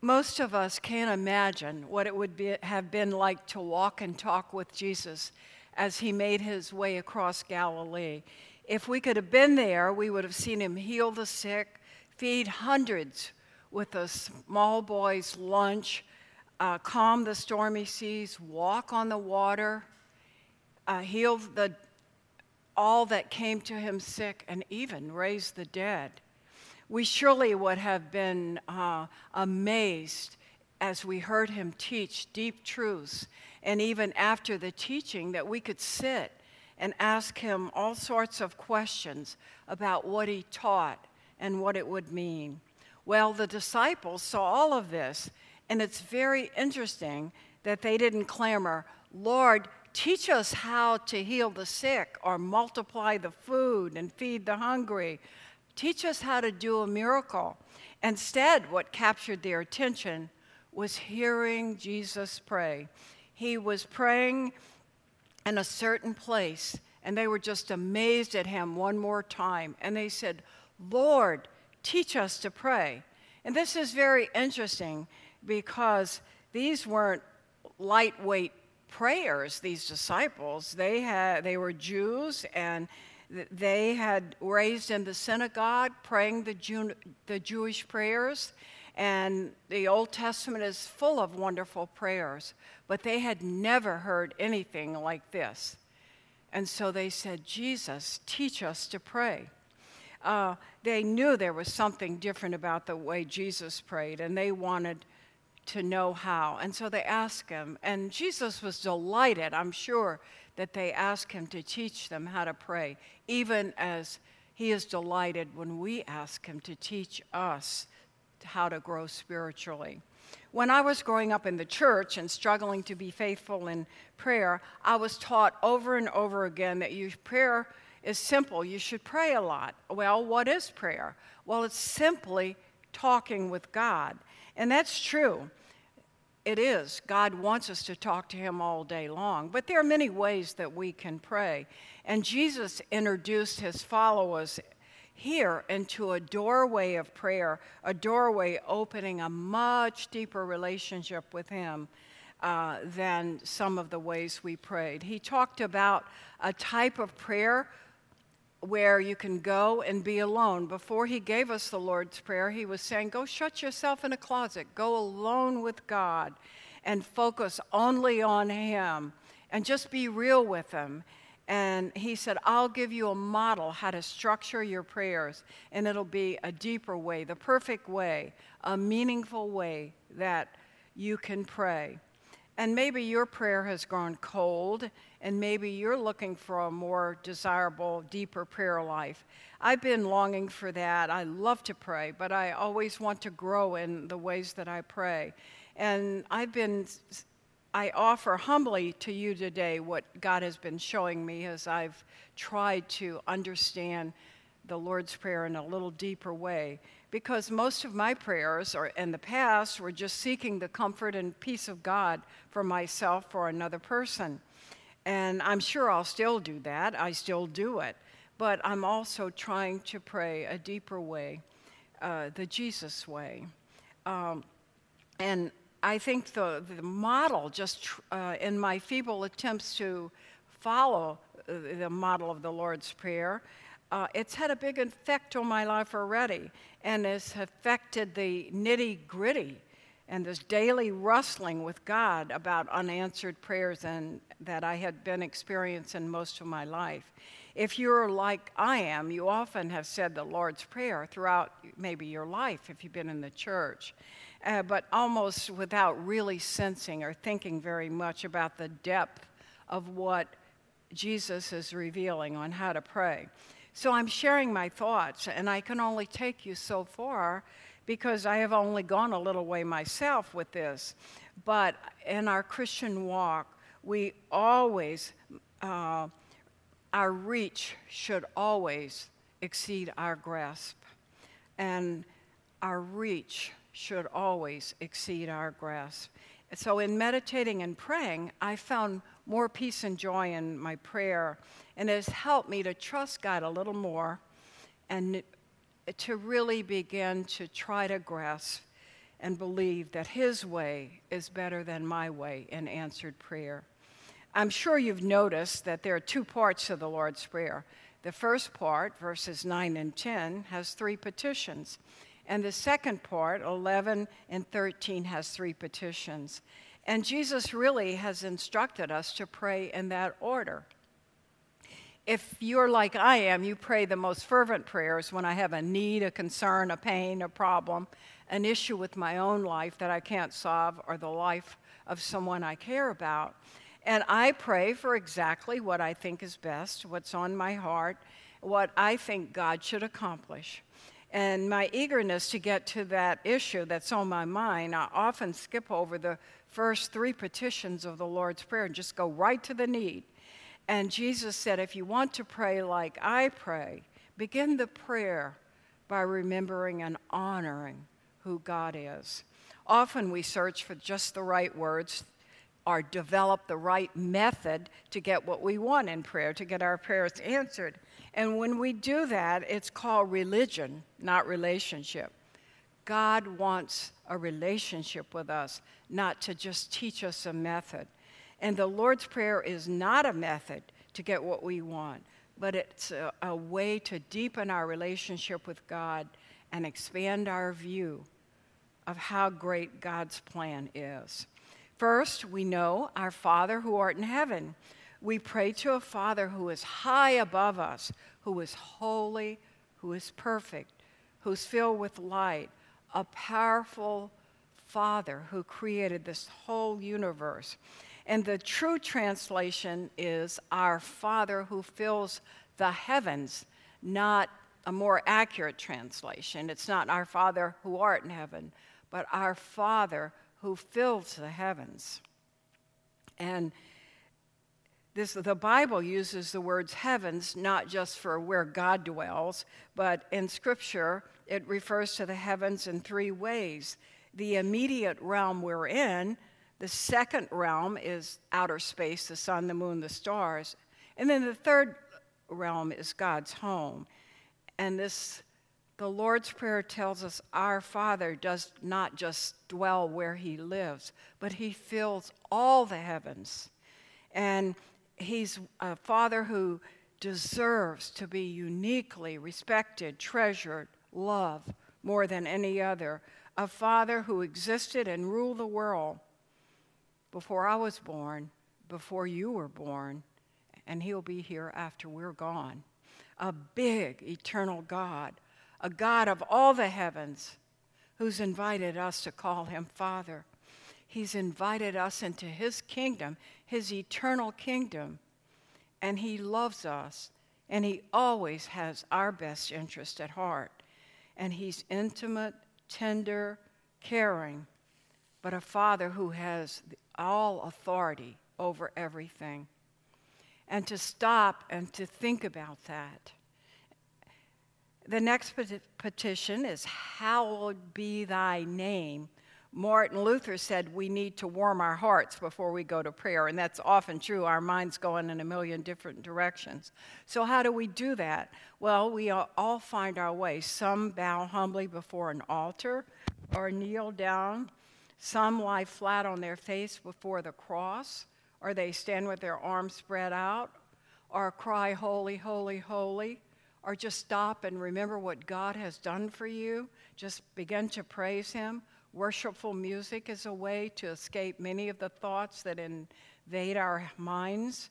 Most of us can't imagine what it would be, have been like to walk and talk with Jesus as he made his way across Galilee. If we could have been there, we would have seen him heal the sick, feed hundreds with a small boy's lunch, uh, calm the stormy seas, walk on the water, uh, heal the, all that came to him sick, and even raise the dead we surely would have been uh, amazed as we heard him teach deep truths. And even after the teaching, that we could sit and ask him all sorts of questions about what he taught and what it would mean. Well, the disciples saw all of this, and it's very interesting that they didn't clamor, Lord, teach us how to heal the sick or multiply the food and feed the hungry Teach us how to do a miracle. Instead, what captured their attention was hearing Jesus pray. He was praying in a certain place, and they were just amazed at him one more time. And they said, Lord, teach us to pray. And this is very interesting because these weren't lightweight prayers, these disciples. They, had, they were Jews and they had raised in the synagogue praying the, Jew, the Jewish prayers, and the Old Testament is full of wonderful prayers, but they had never heard anything like this. And so they said, Jesus, teach us to pray. Uh, they knew there was something different about the way Jesus prayed, and they wanted to know how. And so they asked him, and Jesus was delighted, I'm sure, that they ask him to teach them how to pray, even as he is delighted when we ask him to teach us how to grow spiritually. When I was growing up in the church and struggling to be faithful in prayer, I was taught over and over again that you, prayer is simple. You should pray a lot. Well, what is prayer? Well, it's simply talking with God. And that's true it is. God wants us to talk to Him all day long. But there are many ways that we can pray. And Jesus introduced His followers here into a doorway of prayer, a doorway opening a much deeper relationship with Him. Uh, than some of the ways we prayed. He talked about a type of prayer where you can go and be alone. Before he gave us the Lord's Prayer, he was saying, Go shut yourself in a closet, go alone with God, and focus only on Him, and just be real with Him. And he said, I'll give you a model how to structure your prayers, and it'll be a deeper way, the perfect way, a meaningful way that you can pray. And maybe your prayer has gone cold, and maybe you're looking for a more desirable, deeper prayer life. I've been longing for that. I love to pray, but I always want to grow in the ways that I pray. And I've been, I offer humbly to you today what God has been showing me as I've tried to understand the Lord's Prayer in a little deeper way because most of my prayers or in the past were just seeking the comfort and peace of God for myself or another person. And I'm sure I'll still do that. I still do it. But I'm also trying to pray a deeper way, uh, the Jesus way. Um, and I think the, the model, just uh, in my feeble attempts to follow uh, the model of the Lord's Prayer, uh, it's had a big effect on my life already and has affected the nitty gritty and this daily wrestling with God about unanswered prayers and that I had been experiencing most of my life. If you're like I am, you often have said the Lord's Prayer throughout maybe your life if you've been in the church, uh, but almost without really sensing or thinking very much about the depth of what Jesus is revealing on how to pray. So I'm sharing my thoughts, and I can only take you so far because I have only gone a little way myself with this. But in our Christian walk, we always, uh, our reach should always exceed our grasp. And our reach should always exceed our grasp. So, in meditating and praying, I found more peace and joy in my prayer and has helped me to trust God a little more and to really begin to try to grasp and believe that His way is better than my way in answered prayer. I'm sure you've noticed that there are two parts to the Lord's Prayer. The first part, verses 9 and 10, has three petitions. And the second part, 11 and 13, has three petitions. And Jesus really has instructed us to pray in that order. If you're like I am, you pray the most fervent prayers when I have a need, a concern, a pain, a problem, an issue with my own life that I can't solve, or the life of someone I care about. And I pray for exactly what I think is best, what's on my heart, what I think God should accomplish. And my eagerness to get to that issue that's on my mind, I often skip over the first three petitions of the Lord's Prayer and just go right to the need. And Jesus said, if you want to pray like I pray, begin the prayer by remembering and honoring who God is. Often we search for just the right words or develop the right method to get what we want in prayer, to get our prayers answered. And when we do that, it's called religion, not relationship. God wants a relationship with us, not to just teach us a method. And the Lord's Prayer is not a method to get what we want, but it's a, a way to deepen our relationship with God and expand our view of how great God's plan is. First, we know our Father who art in heaven. We pray to a Father who is high above us, who is holy, who is perfect, who's filled with light, a powerful Father who created this whole universe. And the true translation is our Father who fills the heavens, not a more accurate translation. It's not our Father who art in heaven, but our Father who fills the heavens. And this, the Bible uses the words heavens not just for where God dwells, but in Scripture it refers to the heavens in three ways. The immediate realm we're in, the second realm is outer space, the sun, the moon, the stars. And then the third realm is God's home. And this the Lord's Prayer tells us our Father does not just dwell where He lives, but He fills all the heavens. And He's a Father who deserves to be uniquely respected, treasured, loved more than any other. A Father who existed and ruled the world before I was born, before you were born, and He'll be here after we're gone. A big, eternal God a God of all the heavens who's invited us to call him Father. He's invited us into his kingdom, his eternal kingdom, and he loves us, and he always has our best interest at heart. And he's intimate, tender, caring, but a father who has all authority over everything. And to stop and to think about that the next petition is, Hallowed be thy name. Martin Luther said we need to warm our hearts before we go to prayer, and that's often true. Our minds going in a million different directions. So, how do we do that? Well, we all find our way. Some bow humbly before an altar or kneel down, some lie flat on their face before the cross, or they stand with their arms spread out, or cry, Holy, holy, holy or just stop and remember what God has done for you. Just begin to praise Him. Worshipful music is a way to escape many of the thoughts that invade our minds.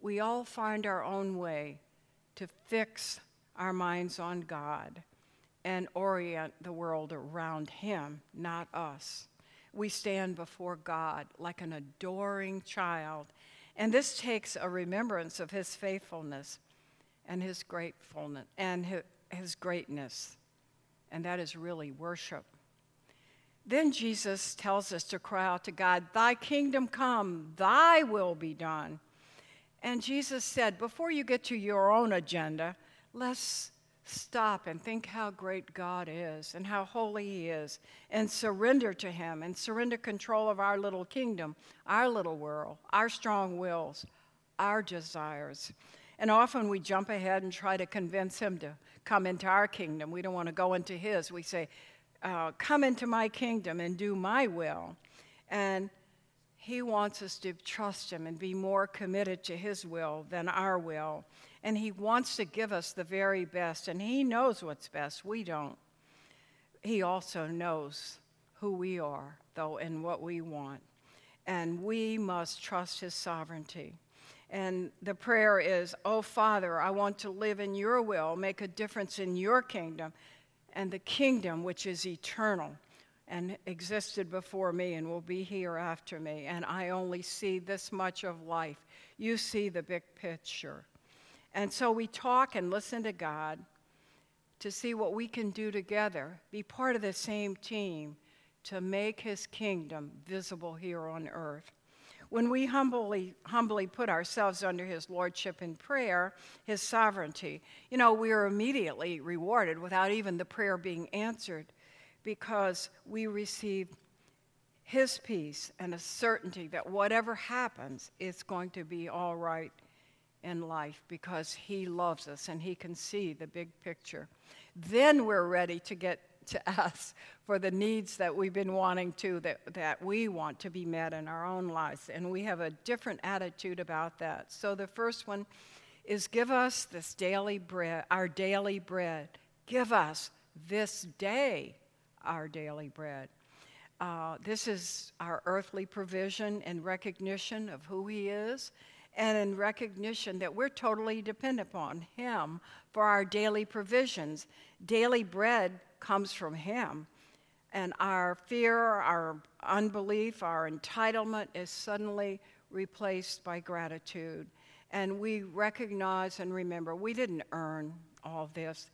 We all find our own way to fix our minds on God and orient the world around Him, not us. We stand before God like an adoring child, and this takes a remembrance of His faithfulness and his gratefulness and his greatness. And that is really worship. Then Jesus tells us to cry out to God, Thy kingdom come, thy will be done. And Jesus said, Before you get to your own agenda, let's stop and think how great God is and how holy He is and surrender to Him and surrender control of our little kingdom, our little world, our strong wills, our desires. And often we jump ahead and try to convince him to come into our kingdom. We don't want to go into his. We say, uh, come into my kingdom and do my will. And he wants us to trust him and be more committed to his will than our will. And he wants to give us the very best. And he knows what's best. We don't. He also knows who we are, though, and what we want. And we must trust his sovereignty. And the prayer is, Oh, Father, I want to live in your will, make a difference in your kingdom, and the kingdom which is eternal and existed before me and will be here after me. And I only see this much of life. You see the big picture. And so we talk and listen to God to see what we can do together, be part of the same team to make his kingdom visible here on earth. When we humbly, humbly put ourselves under his lordship in prayer, his sovereignty, you know, we are immediately rewarded without even the prayer being answered because we receive his peace and a certainty that whatever happens, it's going to be all right in life because he loves us and he can see the big picture. Then we're ready to get to us for the needs that we've been wanting to, that, that we want to be met in our own lives. And we have a different attitude about that. So the first one is give us this daily bread, our daily bread. Give us this day our daily bread. Uh, this is our earthly provision and recognition of who He is, and in recognition that we're totally dependent upon Him for our daily provisions. Daily bread comes from Him, and our fear, our unbelief, our entitlement is suddenly replaced by gratitude. And we recognize and remember we didn't earn all this.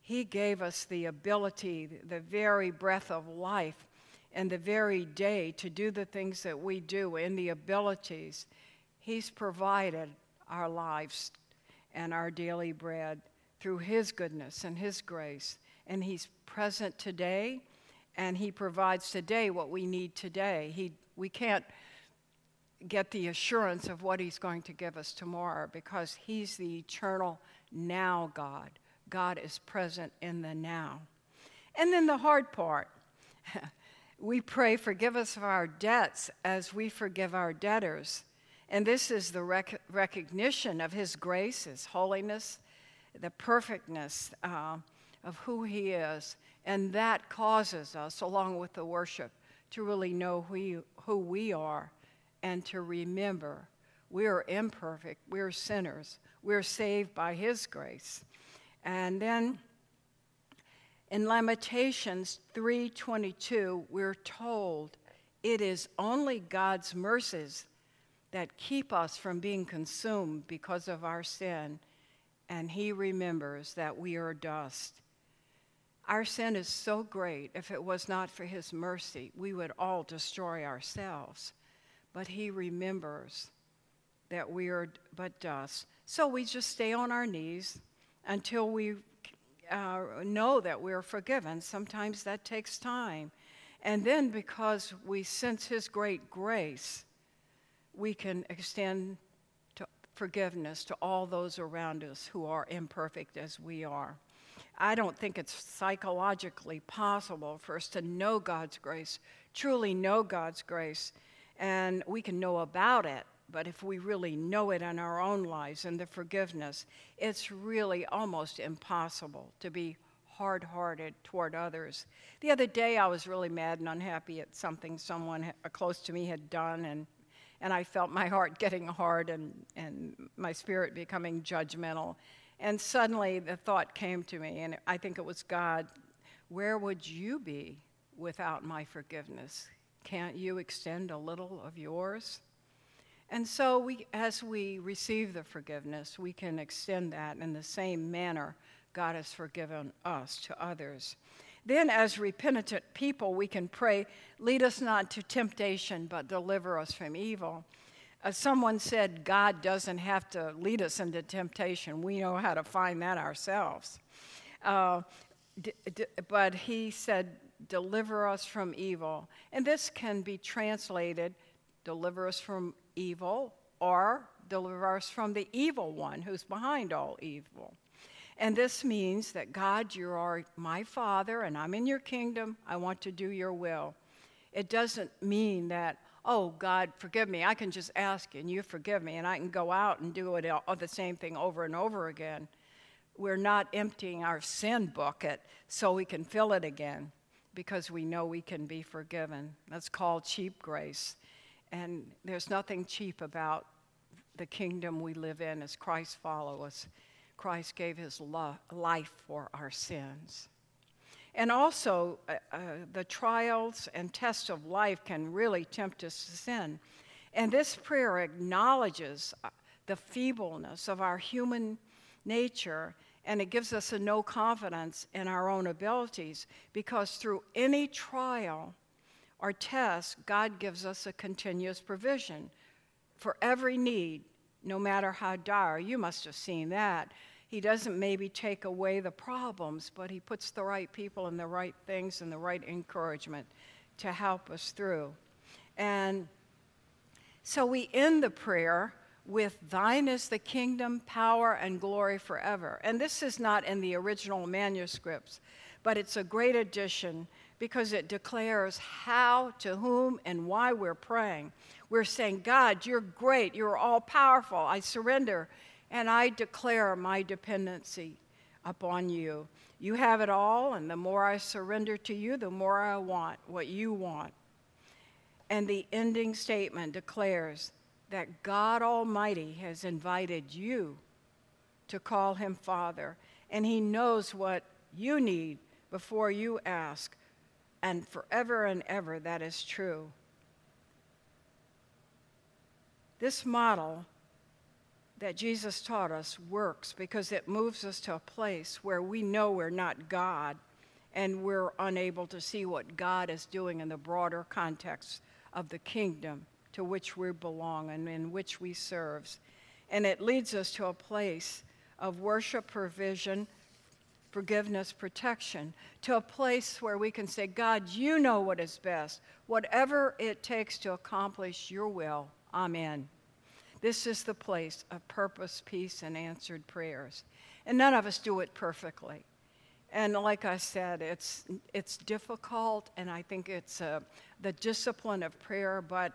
He gave us the ability, the very breath of life, and the very day to do the things that we do in the abilities. He's provided our lives and our daily bread through His goodness and His grace. And He's present today, and He provides today what we need today. He, we can't get the assurance of what He's going to give us tomorrow because He's the eternal now God. God is present in the now. And then the hard part we pray, forgive us of our debts as we forgive our debtors. And this is the rec- recognition of His grace, His holiness, the perfectness uh, of who He is. And that causes us, along with the worship, to really know who, who we are and to remember we are imperfect, we're sinners, we're saved by His grace. And then in Lamentations 3:22, we're told it is only God's mercies that keep us from being consumed because of our sin, and he remembers that we are dust. Our sin is so great, if it was not for his mercy, we would all destroy ourselves. But he remembers that we are but dust. So we just stay on our knees until we uh, know that we're forgiven. Sometimes that takes time. And then, because we sense His great grace, we can extend forgiveness to all those around us who are imperfect as we are. I don't think it's psychologically possible for us to know God's grace, truly know God's grace, and we can know about it but if we really know it in our own lives and the forgiveness, it's really almost impossible to be hard hearted toward others. The other day, I was really mad and unhappy at something someone uh, close to me had done, and, and I felt my heart getting hard and, and my spirit becoming judgmental. And suddenly the thought came to me, and I think it was God where would you be without my forgiveness? Can't you extend a little of yours? And so, we, as we receive the forgiveness, we can extend that in the same manner God has forgiven us to others. Then, as repentant people, we can pray, Lead us not to temptation, but deliver us from evil. As someone said, God doesn't have to lead us into temptation. We know how to find that ourselves. Uh, d- d- but he said, Deliver us from evil. And this can be translated, Deliver us from evil or deliver us from the evil one who's behind all evil. And this means that God, you are my Father, and I'm in your kingdom. I want to do your will. It doesn't mean that, oh, God, forgive me. I can just ask and you forgive me, and I can go out and do it all, the same thing over and over again. We're not emptying our sin bucket so we can fill it again because we know we can be forgiven. That's called cheap grace. And there's nothing cheap about the kingdom we live in as Christ followers. Christ gave his lo- life for our sins. And also, uh, uh, the trials and tests of life can really tempt us to sin. And this prayer acknowledges uh, the feebleness of our human nature and it gives us a no confidence in our own abilities because through any trial or test, God gives us a continuous provision for every need, no matter how dire. You must have seen that. He doesn't maybe take away the problems, but He puts the right people and the right things and the right encouragement to help us through. And so we end the prayer with Thine is the kingdom, power, and glory forever. And this is not in the original manuscripts, but it's a great addition because it declares how, to whom, and why we're praying. We're saying, God, you're great, you're all powerful. I surrender and I declare my dependency upon you. You have it all, and the more I surrender to you, the more I want what you want. And the ending statement declares that God Almighty has invited you to call him Father, and he knows what you need before you ask, and forever and ever that is true. This model that Jesus taught us works because it moves us to a place where we know we're not God and we're unable to see what God is doing in the broader context of the kingdom to which we belong and in which we serve. And it leads us to a place of worship, provision, forgiveness, protection, to a place where we can say, God, you know what is best. Whatever it takes to accomplish your will, amen. This is the place of purpose, peace, and answered prayers. And none of us do it perfectly. And like I said, it's, it's difficult, and I think it's uh, the discipline of prayer, but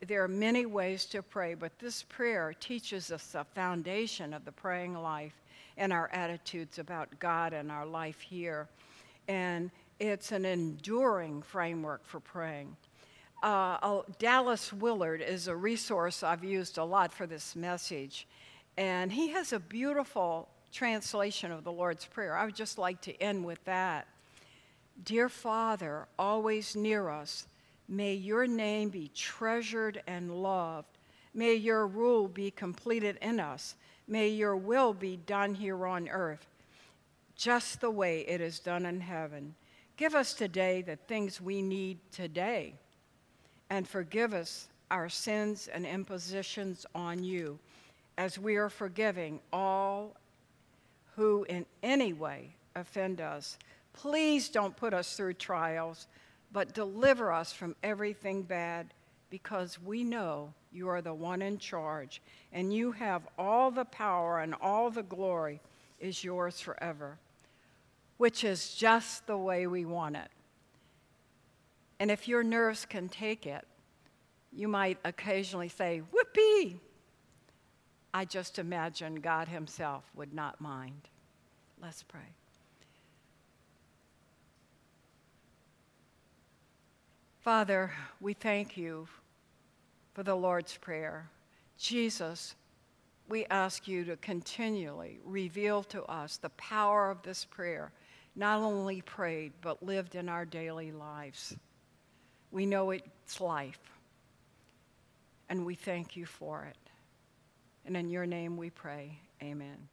there are many ways to pray. But this prayer teaches us the foundation of the praying life and our attitudes about God and our life here. And it's an enduring framework for praying uh, oh, Dallas Willard is a resource I've used a lot for this message. And he has a beautiful translation of the Lord's Prayer. I would just like to end with that. Dear Father, always near us, may your name be treasured and loved. May your rule be completed in us. May your will be done here on earth, just the way it is done in heaven. Give us today the things we need today and forgive us our sins and impositions on you, as we are forgiving all who in any way offend us. Please don't put us through trials, but deliver us from everything bad, because we know you are the one in charge, and you have all the power and all the glory is yours forever, which is just the way we want it. And if your nerves can take it, you might occasionally say, Whoopee! I just imagine God Himself would not mind. Let's pray. Father, we thank you for the Lord's Prayer. Jesus, we ask you to continually reveal to us the power of this prayer not only prayed, but lived in our daily lives. We know it's life, and we thank you for it. And in your name we pray, amen.